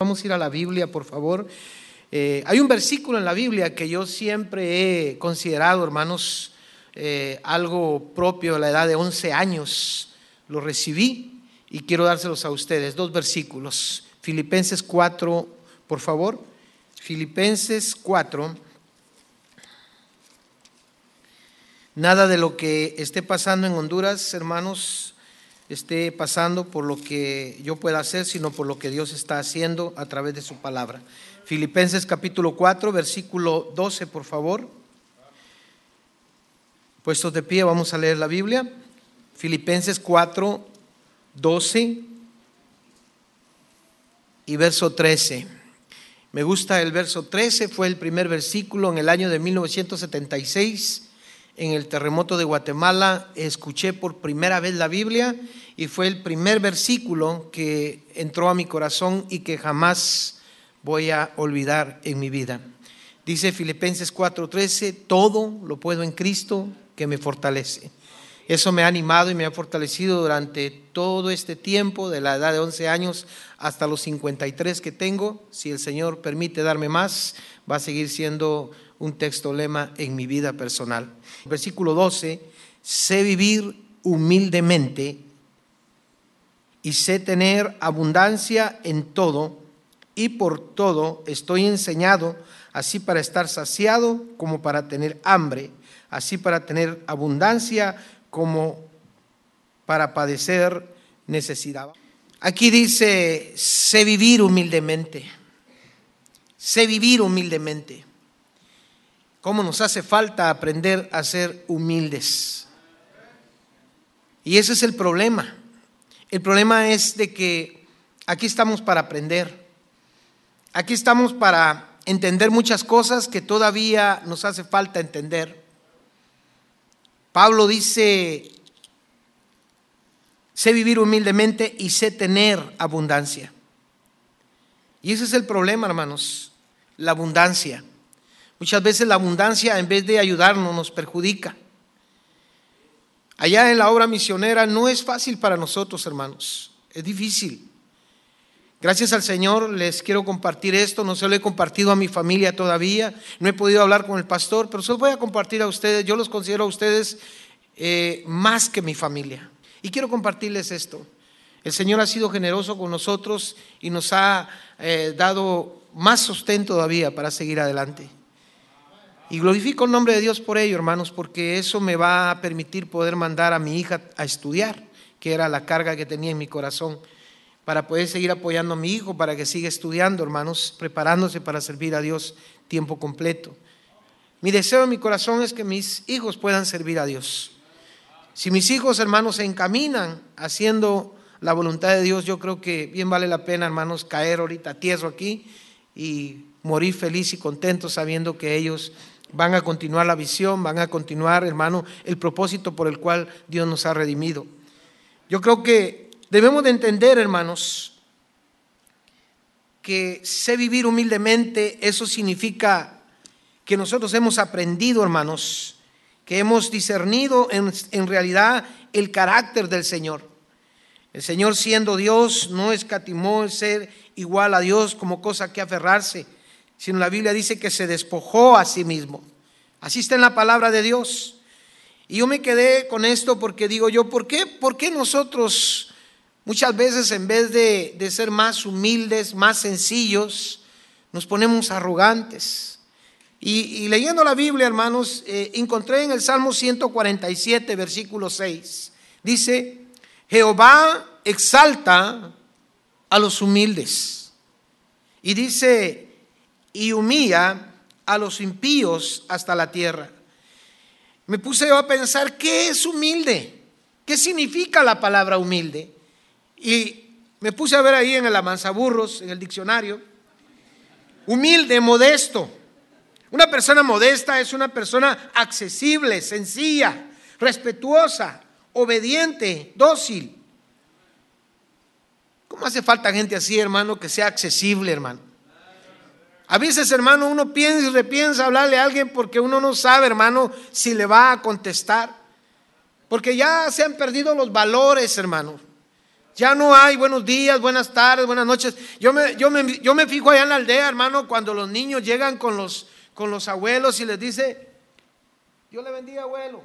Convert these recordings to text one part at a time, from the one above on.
Vamos a ir a la Biblia, por favor. Eh, hay un versículo en la Biblia que yo siempre he considerado, hermanos, eh, algo propio de la edad de 11 años. Lo recibí y quiero dárselos a ustedes. Dos versículos. Filipenses 4, por favor. Filipenses 4. Nada de lo que esté pasando en Honduras, hermanos, esté pasando por lo que yo pueda hacer, sino por lo que Dios está haciendo a través de su palabra. Filipenses capítulo 4, versículo 12, por favor. Puestos de pie, vamos a leer la Biblia. Filipenses 4, 12 y verso 13. Me gusta el verso 13, fue el primer versículo en el año de 1976 en el terremoto de Guatemala escuché por primera vez la Biblia y fue el primer versículo que entró a mi corazón y que jamás voy a olvidar en mi vida. Dice Filipenses 4:13, todo lo puedo en Cristo que me fortalece. Eso me ha animado y me ha fortalecido durante todo este tiempo, de la edad de 11 años hasta los 53 que tengo. Si el Señor permite darme más, va a seguir siendo un texto lema en mi vida personal. Versículo 12, sé vivir humildemente y sé tener abundancia en todo y por todo estoy enseñado, así para estar saciado como para tener hambre, así para tener abundancia como para padecer necesidad. Aquí dice, sé vivir humildemente, sé vivir humildemente. ¿Cómo nos hace falta aprender a ser humildes? Y ese es el problema. El problema es de que aquí estamos para aprender. Aquí estamos para entender muchas cosas que todavía nos hace falta entender. Pablo dice, sé vivir humildemente y sé tener abundancia. Y ese es el problema, hermanos, la abundancia. Muchas veces la abundancia en vez de ayudarnos nos perjudica. Allá en la obra misionera no es fácil para nosotros, hermanos. Es difícil. Gracias al Señor les quiero compartir esto. No se lo he compartido a mi familia todavía. No he podido hablar con el pastor, pero se lo voy a compartir a ustedes. Yo los considero a ustedes eh, más que mi familia. Y quiero compartirles esto. El Señor ha sido generoso con nosotros y nos ha eh, dado más sostén todavía para seguir adelante. Y glorifico el nombre de Dios por ello, hermanos, porque eso me va a permitir poder mandar a mi hija a estudiar, que era la carga que tenía en mi corazón, para poder seguir apoyando a mi hijo, para que siga estudiando, hermanos, preparándose para servir a Dios tiempo completo. Mi deseo en mi corazón es que mis hijos puedan servir a Dios. Si mis hijos, hermanos, se encaminan haciendo la voluntad de Dios, yo creo que bien vale la pena, hermanos, caer ahorita tieso aquí y morir feliz y contento sabiendo que ellos van a continuar la visión, van a continuar, hermano, el propósito por el cual Dios nos ha redimido. Yo creo que debemos de entender, hermanos, que sé vivir humildemente, eso significa que nosotros hemos aprendido, hermanos, que hemos discernido en, en realidad el carácter del Señor. El Señor siendo Dios no escatimó el ser igual a Dios como cosa que aferrarse sino la Biblia dice que se despojó a sí mismo. Así está en la palabra de Dios. Y yo me quedé con esto porque digo yo, ¿por qué, por qué nosotros muchas veces en vez de, de ser más humildes, más sencillos, nos ponemos arrogantes? Y, leyendo la Biblia, hermanos, eh, encontré en el Salmo 147, versículo 6, dice, Jehová exalta a los humildes. Y dice, y humilla a los impíos hasta la tierra. Me puse yo a pensar, ¿qué es humilde? ¿Qué significa la palabra humilde? Y me puse a ver ahí en el amansaburros, en el diccionario, humilde, modesto. Una persona modesta es una persona accesible, sencilla, respetuosa, obediente, dócil. ¿Cómo hace falta gente así, hermano, que sea accesible, hermano? A veces, hermano, uno piensa y repiensa hablarle a alguien porque uno no sabe, hermano, si le va a contestar. Porque ya se han perdido los valores, hermano. Ya no hay buenos días, buenas tardes, buenas noches. Yo me, yo me, yo me fijo allá en la aldea, hermano, cuando los niños llegan con los, abuelos y les dice, Dios le bendiga, abuelo.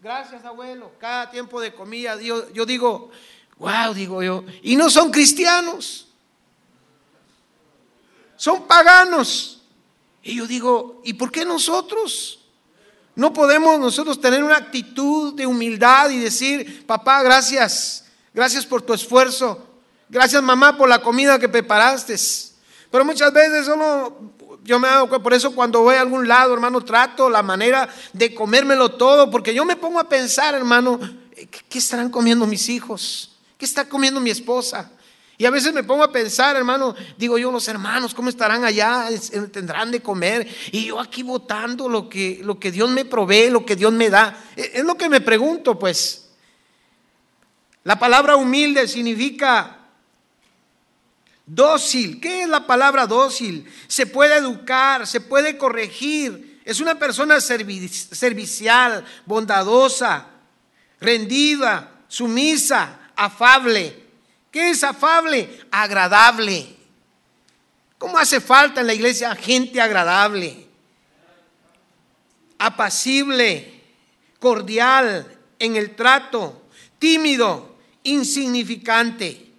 Gracias, abuelo. Cada tiempo de comida, yo, yo digo, wow, digo yo. Y no son cristianos. Son paganos. Y yo digo, ¿y por qué nosotros? No podemos nosotros tener una actitud de humildad y decir, papá, gracias, gracias por tu esfuerzo, gracias mamá por la comida que preparaste. Pero muchas veces solo, yo me hago, por eso cuando voy a algún lado, hermano, trato la manera de comérmelo todo, porque yo me pongo a pensar, hermano, ¿qué estarán comiendo mis hijos? ¿Qué está comiendo mi esposa? Y a veces me pongo a pensar, hermano, digo yo, los hermanos, ¿cómo estarán allá? ¿Tendrán de comer? Y yo aquí votando lo que, lo que Dios me provee, lo que Dios me da. E, es lo que me pregunto, pues. La palabra humilde significa dócil. ¿Qué es la palabra dócil? Se puede educar, se puede corregir. Es una persona servicial, bondadosa, rendida, sumisa, afable ¿Qué es afable? Agradable. ¿Cómo hace falta en la iglesia gente agradable? Apacible, cordial en el trato, tímido, insignificante.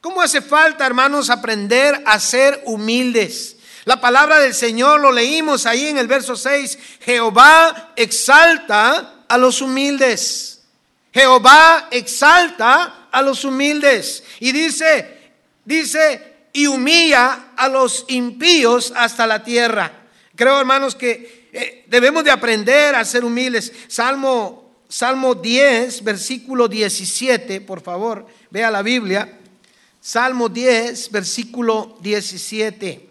¿Cómo hace falta, hermanos, aprender a ser humildes? La palabra del Señor lo leímos ahí en el verso 6. Jehová exalta a los humildes. Jehová exalta a los humildes. Y dice, dice, y humilla a los impíos hasta la tierra. Creo, hermanos, que eh, debemos de aprender a ser humildes. Salmo, Salmo 10, versículo 17, por favor, vea la Biblia. Salmo 10, versículo 17.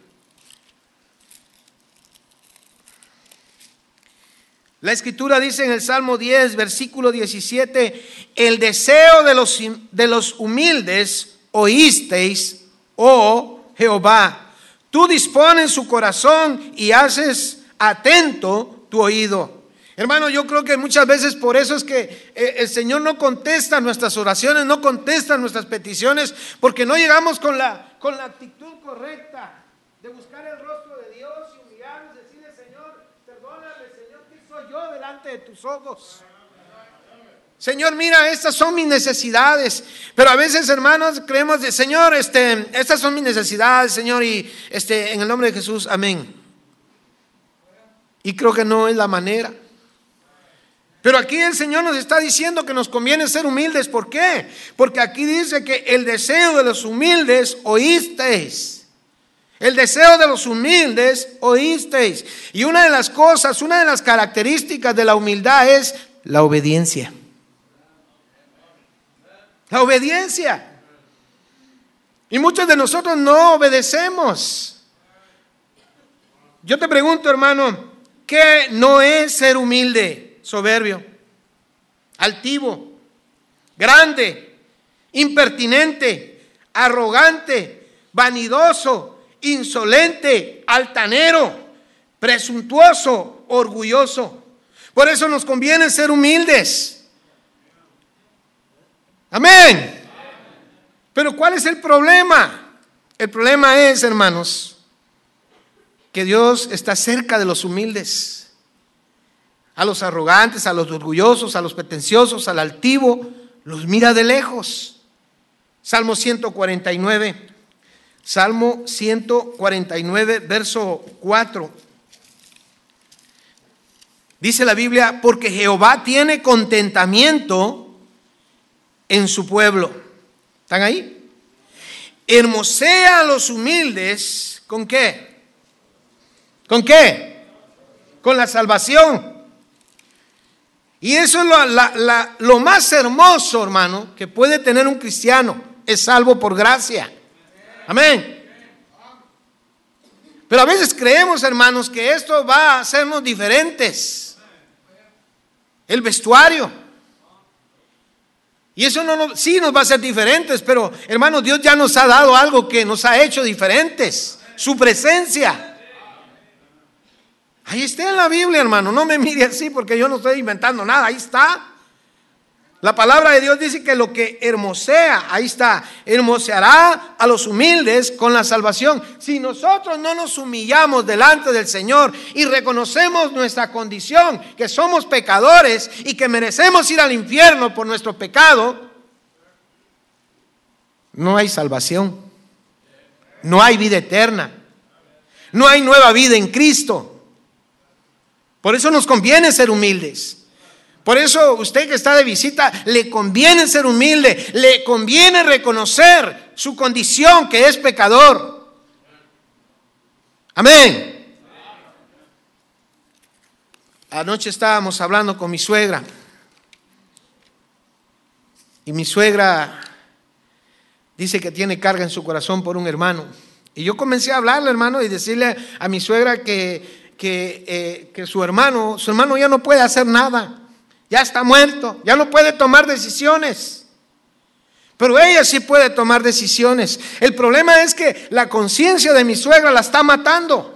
La escritura dice en el Salmo 10, versículo 17, el deseo de los, de los humildes oísteis, oh Jehová. Tú dispones su corazón y haces atento tu oído. Hermano, yo creo que muchas veces por eso es que eh, el Señor no contesta nuestras oraciones, no contesta nuestras peticiones, porque no llegamos con la, con la actitud correcta de buscar el rostro de Dios y humillarnos, decirle, Señor, perdóname, Señor, ¿qué soy yo delante de tus ojos? Señor, mira, estas son mis necesidades. Pero a veces, hermanos, creemos de, Señor, este, estas son mis necesidades, Señor, y este, en el nombre de Jesús, amén. Y creo que no es la manera. Pero aquí el Señor nos está diciendo que nos conviene ser humildes. ¿Por qué? Porque aquí dice que el deseo de los humildes oísteis. El deseo de los humildes oísteis. Y una de las cosas, una de las características de la humildad es la obediencia. La obediencia. Y muchos de nosotros no obedecemos. Yo te pregunto, hermano, ¿qué no es ser humilde, soberbio, altivo, grande, impertinente, arrogante, vanidoso, insolente, altanero, presuntuoso, orgulloso? Por eso nos conviene ser humildes. Amén. Pero ¿cuál es el problema? El problema es, hermanos, que Dios está cerca de los humildes, a los arrogantes, a los orgullosos, a los pretenciosos, al altivo, los mira de lejos. Salmo 149, Salmo 149, verso 4. Dice la Biblia, porque Jehová tiene contentamiento en su pueblo. ¿Están ahí? Hermosea a los humildes, ¿con qué? ¿Con qué? Con la salvación. Y eso es lo, lo más hermoso, hermano, que puede tener un cristiano. Es salvo por gracia. Amén. Pero a veces creemos, hermanos, que esto va a hacernos diferentes. El vestuario. Y eso no, sí nos va a hacer diferentes, pero hermano, Dios ya nos ha dado algo que nos ha hecho diferentes. Su presencia. Ahí está en la Biblia, hermano. No me mire así porque yo no estoy inventando nada. Ahí está. La palabra de Dios dice que lo que hermosea, ahí está, hermoseará a los humildes con la salvación. Si nosotros no nos humillamos delante del Señor y reconocemos nuestra condición, que somos pecadores y que merecemos ir al infierno por nuestro pecado, no hay salvación, no hay vida eterna, no hay nueva vida en Cristo. Por eso nos conviene ser humildes. Por eso usted que está de visita, le conviene ser humilde, le conviene reconocer su condición que es pecador. Amén. Anoche estábamos hablando con mi suegra y mi suegra dice que tiene carga en su corazón por un hermano. Y yo comencé a hablarle, hermano, y decirle a mi suegra que, que, eh, su hermano, su hermano ya no puede hacer nada ya está muerto, ya no puede tomar decisiones. Pero ella sí puede tomar decisiones. El problema es que la conciencia de mi suegra la está matando.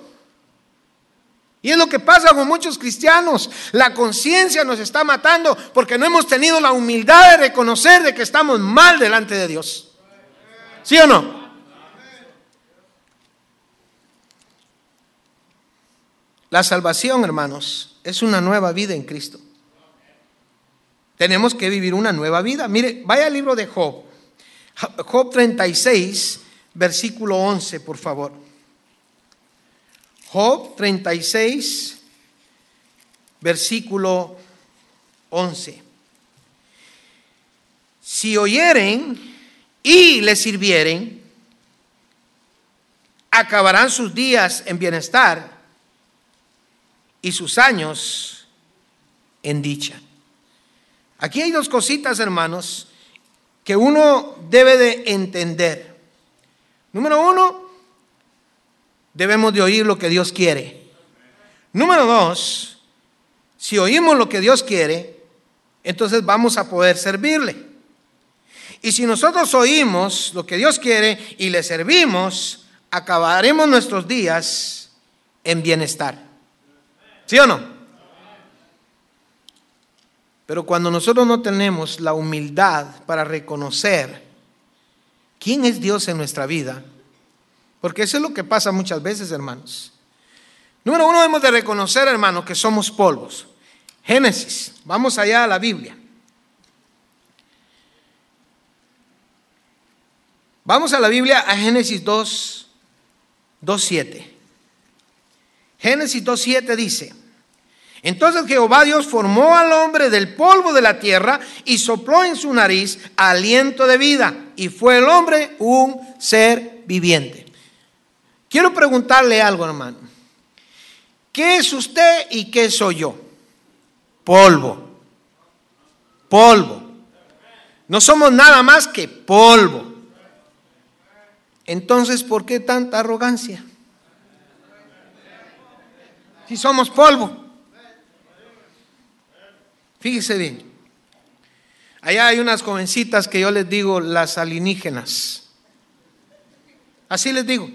Y es lo que pasa con muchos cristianos. La conciencia nos está matando porque no hemos tenido la humildad de reconocer de que estamos mal delante de Dios. ¿Sí o no? La salvación, hermanos, es una nueva vida en Cristo. Tenemos que vivir una nueva vida. Mire, vaya al libro de Job. Job 36, versículo 11, por favor. Job 36, versículo 11. Si oyeren y le sirvieren, acabarán sus días en bienestar y sus años en dicha. Aquí hay dos cositas, hermanos, que uno debe de entender. Número uno, debemos de oír lo que Dios quiere. Número dos, si oímos lo que Dios quiere, entonces vamos a poder servirle. Y si nosotros oímos lo que Dios quiere y le servimos, acabaremos nuestros días en bienestar. ¿Sí o no? Pero cuando nosotros no tenemos la humildad para reconocer quién es Dios en nuestra vida, porque eso es lo que pasa muchas veces, hermanos. Número uno, debemos de reconocer, hermanos, que somos polvos. Génesis, vamos allá a la Biblia. Vamos a la Biblia a Génesis 2, 2, 7. Génesis 2, 7 dice, entonces Jehová Dios formó al hombre del polvo de la tierra y sopló en su nariz aliento de vida y fue el hombre un ser viviente. Quiero preguntarle algo, hermano. ¿Qué es usted y qué soy yo? Polvo. Polvo. No somos nada más que polvo. Entonces, ¿por qué tanta arrogancia? Si somos polvo. Fíjese bien. Allá hay unas jovencitas que yo les digo las alienígenas. Así les digo.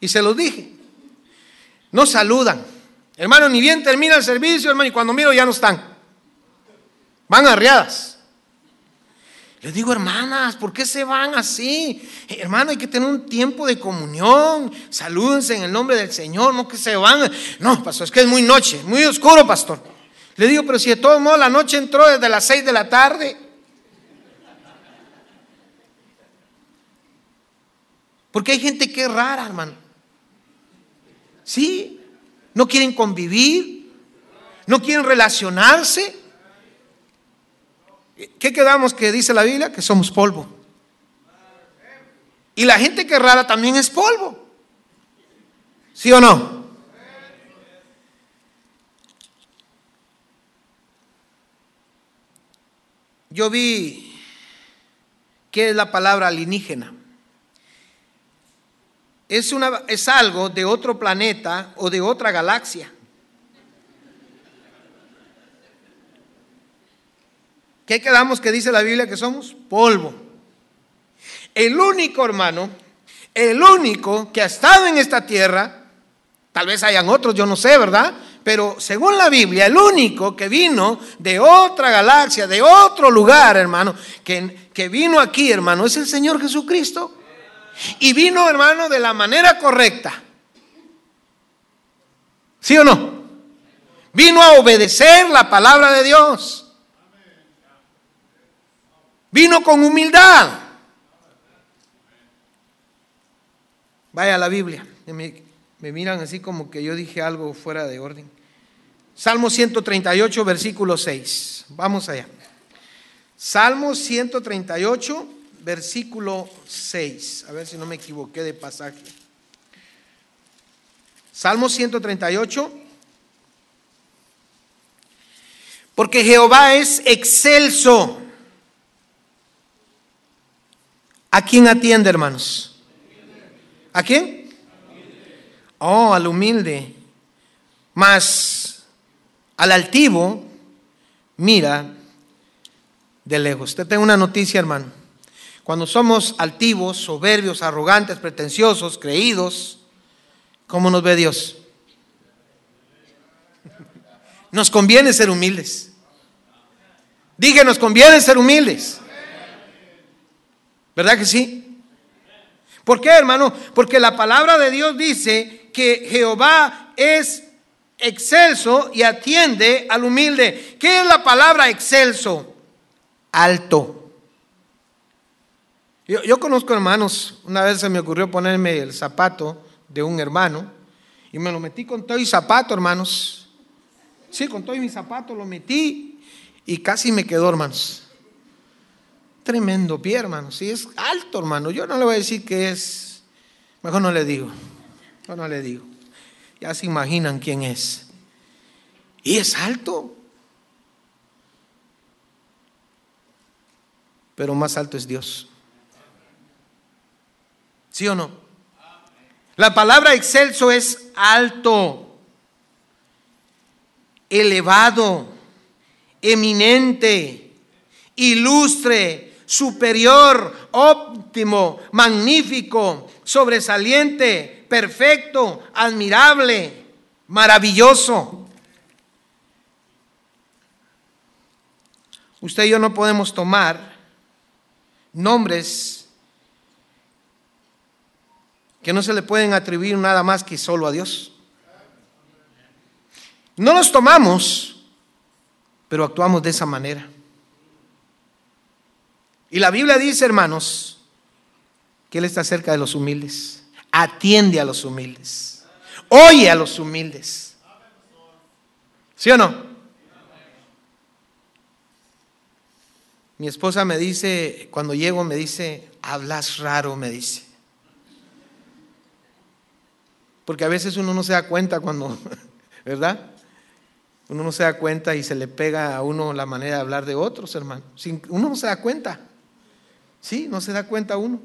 Y se los dije. No saludan. Hermano, ni bien termina el servicio, hermano, y cuando miro ya no están. Van arriadas. Les digo, hermanas, ¿por qué se van así? Hermano, hay que tener un tiempo de comunión. Salúdense en el nombre del Señor, no que se van. No, pastor, es que es muy noche, muy oscuro, pastor. Le digo, pero si de todos modos la noche entró desde las seis de la tarde. Porque hay gente que es rara, hermano. Sí, no quieren convivir, no quieren relacionarse. ¿Qué quedamos que dice la Biblia? Que somos polvo. Y la gente que es rara también es polvo. ¿Sí o no? Yo vi qué es la palabra alienígena. Es, una, es algo de otro planeta o de otra galaxia. ¿Qué quedamos que dice la Biblia que somos? Polvo. El único hermano, el único que ha estado en esta tierra, tal vez hayan otros, yo no sé, ¿verdad? Pero según la Biblia, el único que vino de otra galaxia, de otro lugar, hermano, que, que vino aquí, hermano, es el Señor Jesucristo. Y vino, hermano, de la manera correcta. ¿Sí o no? Vino a obedecer la palabra de Dios. Vino con humildad. Vaya a la Biblia. Me, me, miran así como que yo dije algo fuera de orden. Salmo 138, versículo 6. Vamos allá. Salmo 138, versículo 6. A ver si no me equivoqué de pasaje. Salmo 138. Porque Jehová es excelso. ¿A quién atiende, hermanos? ¿A quién? Oh, al humilde. Más al altivo, mira de lejos. Usted tengo una noticia, hermano. Cuando somos altivos, soberbios, arrogantes, pretenciosos, creídos, ¿cómo nos ve Dios? Nos conviene ser humildes. Dije, nos conviene ser humildes. ¿Verdad que sí? ¿Por qué, hermano? Porque la palabra de Dios dice que Jehová es excelso y atiende al humilde. ¿Qué es la palabra excelso? Alto. Yo, conozco hermanos, una vez se me ocurrió ponerme el zapato de un hermano y me lo metí con todo y zapato, hermanos. Sí, con todo y mi zapato lo metí y casi me quedó, hermanos. Tremendo pie, hermanos. Sí, es alto, hermano. Yo no le voy a decir que es. Mejor no le digo. Mejor no le digo. Ya se imaginan quién es. Y es alto. Pero más alto es Dios. ¿Sí o no? La palabra excelso es alto, elevado, eminente, ilustre, superior, óptimo, magnífico, sobresaliente, perfecto, admirable, maravilloso. Usted y yo no podemos tomar nombres que no se le pueden atribuir nada más que solo a Dios. No los tomamos, pero actuamos de esa manera. Y la Biblia dice, hermanos, que Él está cerca de los humildes, atiende a los humildes, oye a los humildes. ¿Sí o no? Mi esposa me dice, cuando llego, me dice, hablas raro, me dice. Porque a veces uno no se da cuenta cuando, ¿verdad? Uno no se da cuenta y se le pega a uno la manera de hablar de otros, hermano. Uno no se da cuenta. Sí, no se da cuenta uno.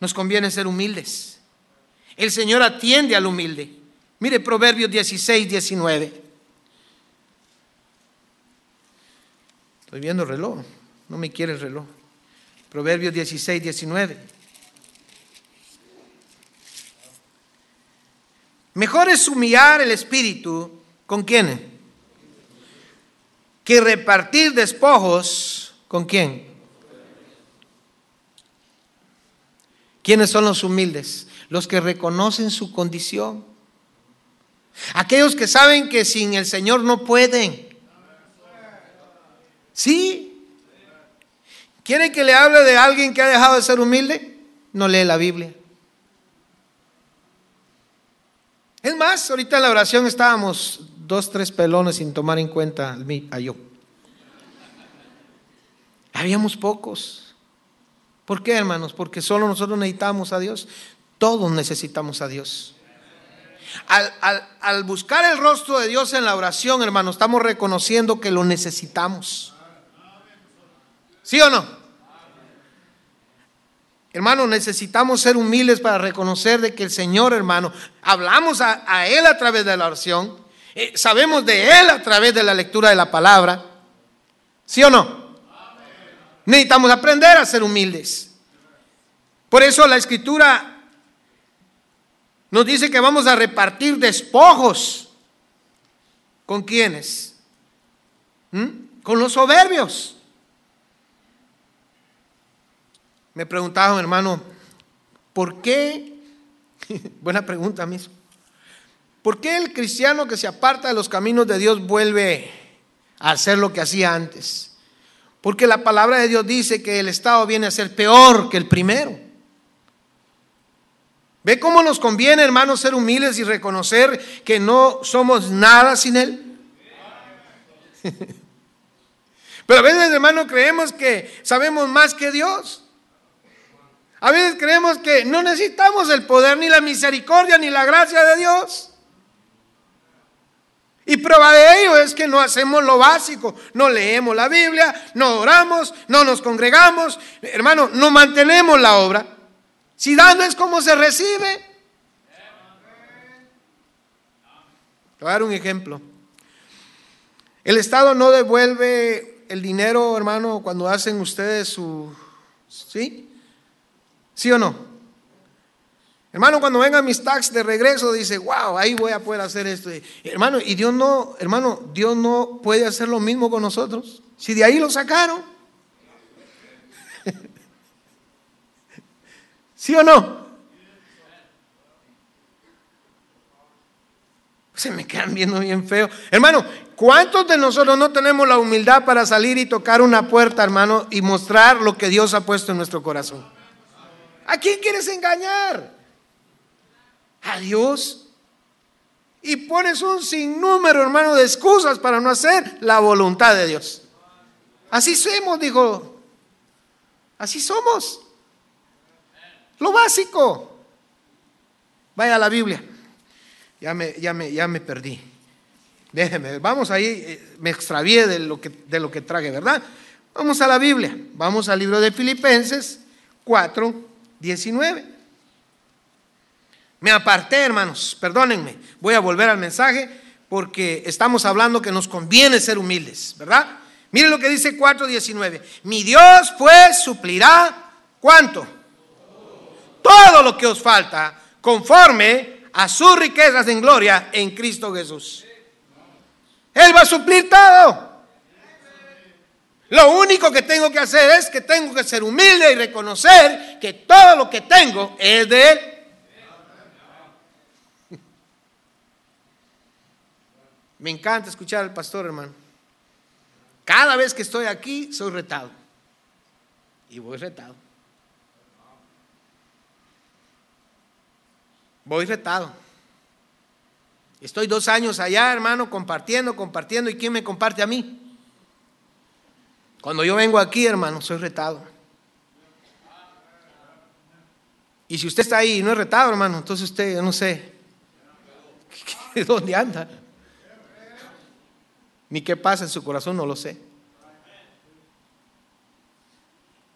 Nos conviene ser humildes. El Señor atiende al humilde. Mire Proverbios 16, 19. Estoy viendo el reloj. No me quiere el reloj. Proverbios 16, 19. Mejor es humillar el espíritu con quién? Que repartir despojos con quién? ¿Quiénes son los humildes? Los que reconocen su condición. Aquellos que saben que sin el Señor no pueden. ¿Sí? ¿Quiere que le hable de alguien que ha dejado de ser humilde? No lee la Biblia. Es más, ahorita en la oración estábamos dos, tres pelones sin tomar en cuenta a yo. Habíamos pocos. ¿Por qué, hermanos? Porque solo nosotros necesitamos a Dios. Todos necesitamos a Dios. Al, buscar el rostro de Dios en la oración, hermanos, estamos reconociendo que lo necesitamos. ¿Sí o no? Hermano, necesitamos ser humildes para reconocer de que el Señor, hermano, hablamos a, Él a través de la oración, eh, sabemos de Él a través de la lectura de la palabra. ¿Sí o no? Necesitamos aprender a ser humildes. Por eso la escritura Nos dice que vamos a repartir despojos. ¿Con quiénes? ¿Mm? Con los soberbios. Me preguntaba, hermano, ¿por qué? Buena pregunta mismo. ¿Por qué el cristiano que se aparta de los caminos de Dios vuelve a hacer lo que hacía antes? Porque la palabra de Dios dice que el estado viene a ser peor que el primero. ¿Ve cómo nos conviene, hermanos, ser humildes y reconocer que no somos nada sin Él? Pero a veces, hermano, creemos que sabemos más que Dios. A veces creemos que no necesitamos el poder, ni la misericordia, ni la gracia de Dios. Y prueba de ello es que no hacemos lo básico, no leemos la Biblia, no oramos, no nos congregamos, hermano, no mantenemos la obra. Si dando es como se recibe. Te voy a dar un ejemplo. El Estado no devuelve el dinero, hermano, cuando hacen ustedes su... ¿Sí? ¿Sí o no? Hermano, cuando vengan mis tax de regreso, dice, wow, ahí voy a poder hacer esto. Hermano, y Dios no, hermano, Dios no puede hacer lo mismo con nosotros. Si de ahí lo sacaron. ¿Sí o no? Se me quedan viendo bien feo. Hermano, ¿cuántos de nosotros no tenemos la humildad para salir y tocar una puerta, hermano, y mostrar lo que Dios ha puesto en nuestro corazón? ¿A quién quieres engañar? ¿A Dios? Y pones un sinnúmero, hermano, de excusas para no hacer la voluntad de Dios. Así somos, dijo. Así somos. Lo básico. Vaya a la Biblia. Ya me, ya me, ya me perdí. Déjeme, vamos ahí, eh, me extravié de lo, que, de lo que traje, ¿verdad? Vamos a la Biblia. Vamos al libro de Filipenses 4, 19. Me aparté, hermanos, perdónenme. Voy a volver al mensaje porque estamos hablando que nos conviene ser humildes, ¿verdad? Miren lo que dice 4.19. Mi Dios pues suplirá cuánto? todo lo que os falta conforme a sus riquezas en gloria en Cristo Jesús. Él va a suplir todo. Lo único que tengo que hacer es que tengo que ser humilde y reconocer que todo lo que tengo es de Él. Me encanta escuchar al pastor, hermano. Cada vez que estoy aquí, soy retado. Y voy retado. Voy retado. Estoy dos años allá, hermano, compartiendo, compartiendo. ¿Y quién me comparte a mí? Cuando yo vengo aquí, hermano, soy retado. Y si usted está ahí y no es retado, hermano, entonces usted, yo no sé, ¿dónde anda? Ni qué pasa en su corazón, no lo sé.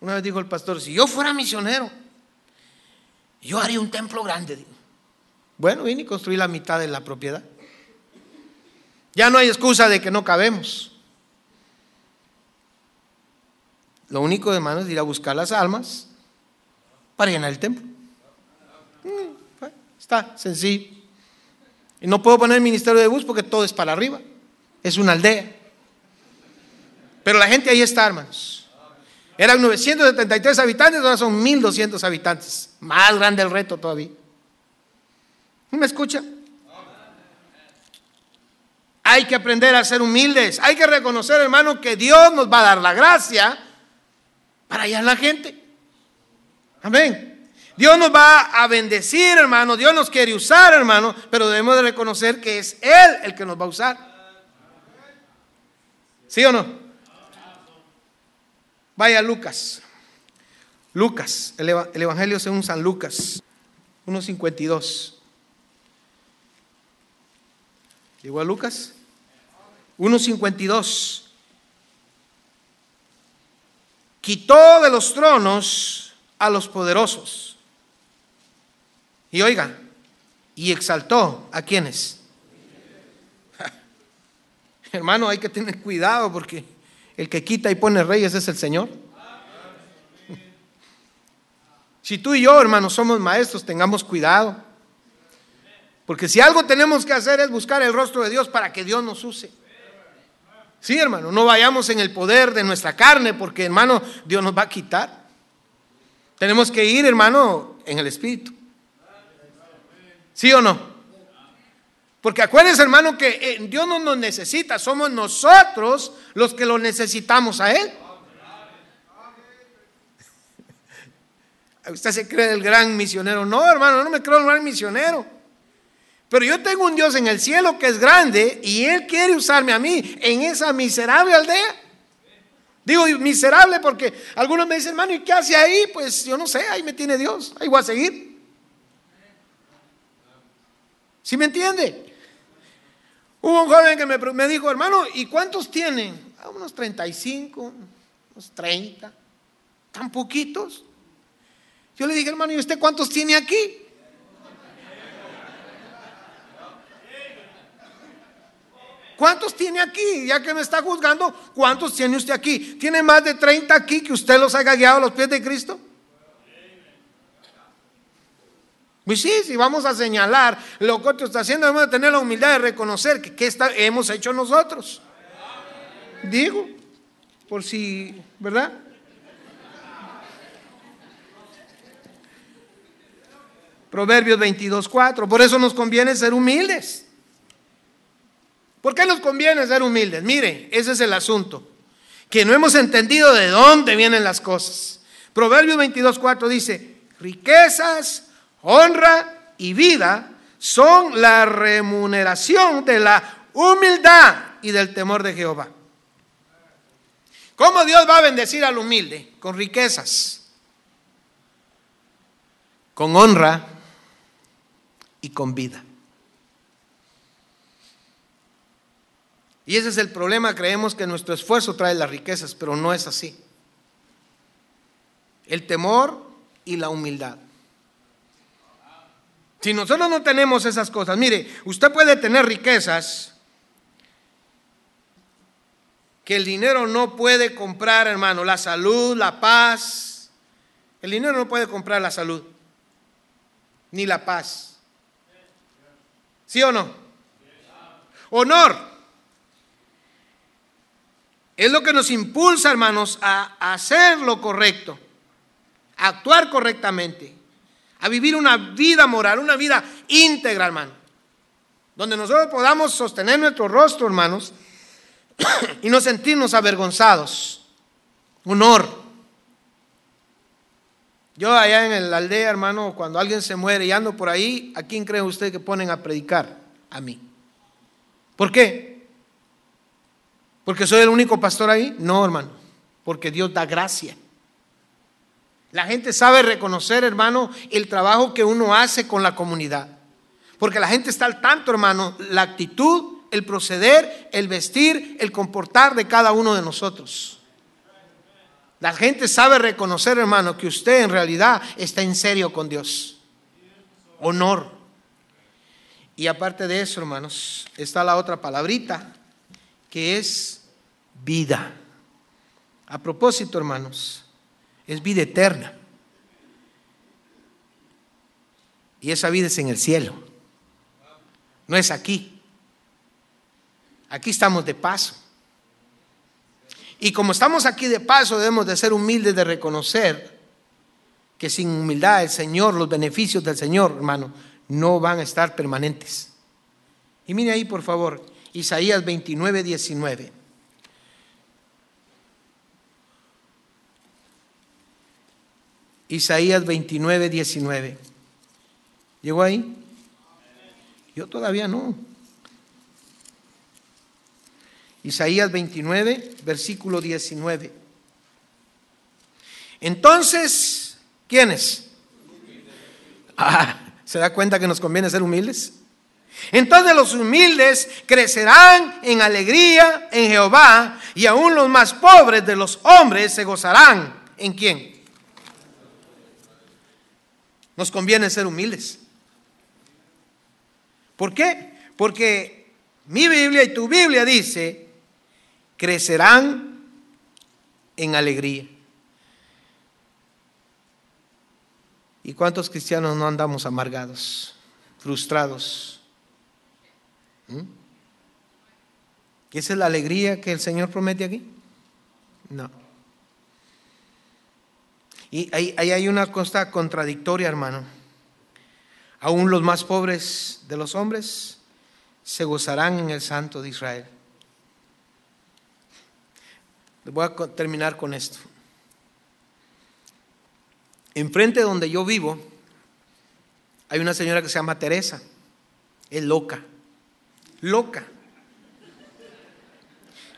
Una vez dijo el pastor, si yo fuera misionero, yo haría un templo grande. Bueno, vine y construí la mitad de la propiedad. Ya no hay excusa de que no cabemos. Lo único de mano es ir a buscar las almas para llenar el templo. Mm, está sencillo. Y no puedo poner el ministerio de bus porque todo es para arriba. Es una aldea. Pero la gente ahí está, hermanos. Eran 973 habitantes, ahora son 1200 habitantes. Más grande el reto todavía. ¿Me escucha? Hay que aprender a ser humildes. Hay que reconocer, hermano, que Dios nos va a dar la gracia para hallar la gente. Amén. Dios nos va a bendecir, hermano. Dios nos quiere usar, hermano. Pero debemos de reconocer que es Él el que nos va a usar. ¿Sí o no? Vaya Lucas. Lucas, el, Evangelio según San Lucas, 1.52. ¿Llegó a Lucas? 1.52. Quitó de los tronos a los poderosos. Y oiga, y exaltó a quienes. Hermano, hay que tener cuidado porque el que quita y pone reyes es el Señor. Si tú y yo, hermano, somos maestros, tengamos cuidado. Porque si algo tenemos que hacer es buscar el rostro de Dios para que Dios nos use. Sí, hermano, no vayamos en el poder de nuestra carne porque, hermano, Dios nos va a quitar. Tenemos que ir, hermano, en el Espíritu. ¿Sí o no? Porque acuérdense, hermano, que eh, Dios no nos necesita, somos nosotros los que lo necesitamos a Él. Usted se cree el gran misionero. No, hermano, no me creo el gran misionero. Pero yo tengo un Dios en el cielo que es grande y Él quiere usarme a mí en esa miserable aldea. Digo miserable porque algunos me dicen, hermano, ¿y qué hace ahí? Pues yo no sé, ahí me tiene Dios, ahí voy a seguir. ¿Sí me entiende? Hubo un joven que me, dijo, hermano, ¿y cuántos tienen? Ah, unos 35, unos 30, tan poquitos. Yo le dije, hermano, ¿y usted cuántos tiene aquí? ¿Cuántos tiene aquí? Ya que me está juzgando, ¿cuántos tiene usted aquí? ¿Tiene más de 30 aquí que usted los haya guiado a los pies de Cristo? Pues sí, si vamos a señalar lo que otro está haciendo, debemos de tener la humildad de reconocer que qué hemos hecho nosotros. Digo, por si, ¿verdad? Proverbios 22, 4. Por eso nos conviene ser humildes. ¿Por qué nos conviene ser humildes? Mire, ese es el asunto. Que no hemos entendido de dónde vienen las cosas. Proverbios 22, 4 dice, riquezas, honra y vida son la remuneración de la humildad y del temor de Jehová. ¿Cómo Dios va a bendecir al humilde? Con riquezas, con honra y con vida. Y ese es el problema, creemos que nuestro esfuerzo trae las riquezas, pero no es así. El temor y la humildad. Si nosotros no tenemos esas cosas, mire, usted puede tener riquezas que el dinero no puede comprar, hermano, la salud, la paz. El dinero no puede comprar la salud, ni la paz. ¿Sí o no? Honor. Es lo que nos impulsa, hermanos, a hacer lo correcto, a actuar correctamente, a vivir una vida moral, una vida íntegra, hermano. Donde nosotros podamos sostener nuestro rostro, hermanos, y no sentirnos avergonzados. Honor. Yo allá en la aldea, hermano, cuando alguien se muere y ando por ahí, ¿a quién cree usted que ponen a predicar? A mí. ¿Por qué? ¿Porque soy el único pastor ahí? No, hermano, porque Dios da gracia. La gente sabe reconocer, hermano, el trabajo que uno hace con la comunidad. Porque la gente está al tanto, hermano, la actitud, el proceder, el vestir, el comportar de cada uno de nosotros. La gente sabe reconocer, hermano, que usted en realidad está en serio con Dios. Honor. Y aparte de eso, hermanos, está la otra palabrita, que es vida. A propósito, hermanos, es vida eterna. Y esa vida es en el cielo. No es aquí. Aquí estamos de paso. Y como estamos aquí de paso, debemos de ser humildes de reconocer que sin humildad el Señor, los beneficios del Señor, hermano, no van a estar permanentes. Y mire ahí, por favor, Isaías 29, 19. Isaías 29, 19. ¿Llegó ahí? Yo todavía no. Isaías 29, versículo 19. Entonces, ¿quiénes? Ah, ¿Se da cuenta que nos conviene ser humildes? Entonces los humildes crecerán en alegría en Jehová y aún los más pobres de los hombres se gozarán. ¿En quién? Nos conviene ser humildes. ¿Por qué? Porque mi Biblia y tu Biblia dice crecerán en alegría. ¿Y cuántos cristianos no andamos amargados, frustrados, ¿Mm? ¿Y esa es la alegría que el Señor promete aquí? No. Y ahí, hay una cosa contradictoria, hermano. Aún los más pobres de los hombres se gozarán en el Santo de Israel. Voy a terminar con esto. Enfrente de donde yo vivo hay una señora que se llama Teresa. Es loca. Loca.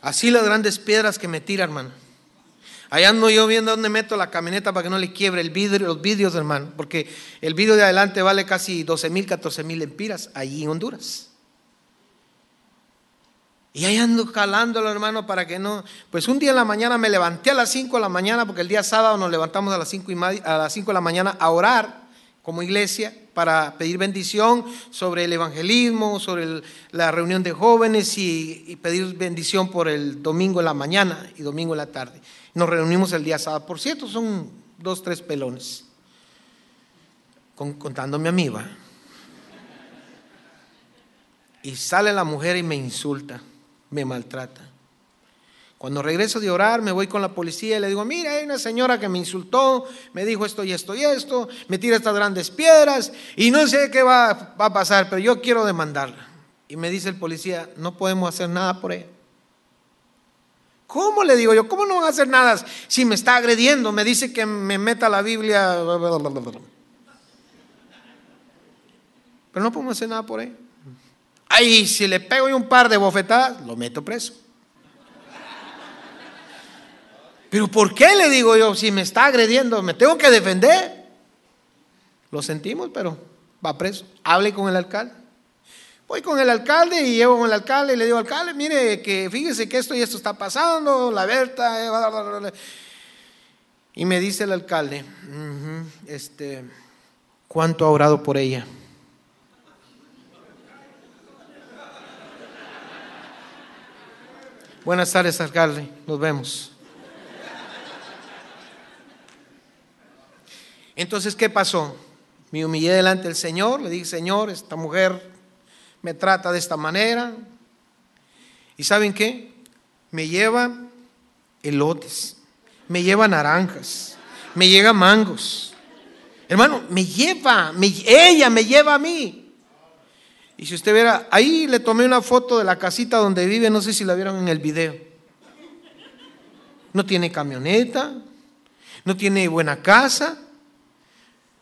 Así las grandes piedras que me tira, hermano. Allá ando yo viendo dónde meto la camioneta para que no le quiebre el vidrio, los vidrios, hermano. Porque el vidrio de adelante vale casi 12 mil, 14 mil empiras, allí en Honduras. Y ahí ando jalándolo, hermano, para que no. Pues un día en la mañana me levanté a las 5 de la mañana, porque el día sábado nos levantamos a las 5 a las 5 de la mañana a orar como iglesia para pedir bendición sobre el evangelismo, sobre la reunión de jóvenes y, pedir bendición por el domingo en la mañana y domingo en la tarde. Nos reunimos el día sábado. Por cierto, son dos, tres pelones, contándome a mí, va. Y sale la mujer y me insulta, me maltrata. Cuando regreso de orar, me voy con la policía y le digo, mira, hay una señora que me insultó, me dijo esto y esto y esto, me tira estas grandes piedras y no sé qué va, a pasar, pero yo quiero demandarla. Y me dice el policía, no podemos hacer nada por ella. ¿Cómo le digo yo? ¿Cómo no van a hacer nada si me está agrediendo? Me dice que me meta la Biblia. Pero no podemos hacer nada por ella. Ay, si le pego un par de bofetadas, lo meto preso. Pero ¿por qué le digo yo, si me está agrediendo, me tengo que defender? Lo sentimos, pero va preso. Hable con el alcalde. Voy con el alcalde y llevo con el alcalde y le digo, alcalde, mire, que fíjese que esto y esto está pasando, la Berta. Eh, y me dice el alcalde, este, ¿cuánto ha orado por ella? Buenas tardes, alcalde. Nos vemos. Entonces, ¿qué pasó? Me humillé delante del Señor, le dije, Señor, esta mujer me trata de esta manera. ¿Y saben qué? Me lleva elotes, me lleva naranjas, me llega mangos. Hermano, me lleva, ella me lleva a mí. Y si usted viera, ahí le tomé una foto de la casita donde vive, no sé si la vieron en el video. No tiene camioneta, no tiene buena casa,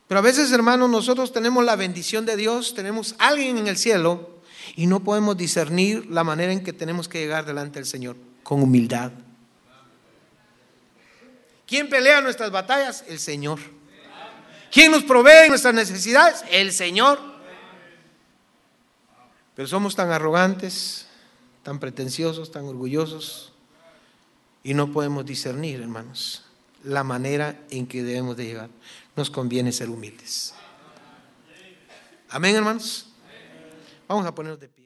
pero a veces, hermanos, nosotros tenemos la bendición de Dios, tenemos alguien en el cielo y no podemos discernir la manera en que tenemos que llegar delante del Señor, con humildad. ¿Quién pelea nuestras batallas? El Señor. ¿Quién nos provee nuestras necesidades? El Señor. Pero somos tan arrogantes, tan pretenciosos, tan orgullosos y no podemos discernir, hermanos, la manera en que debemos de llegar nos conviene ser humildes. Amén, hermanos. Vamos a ponernos de pie.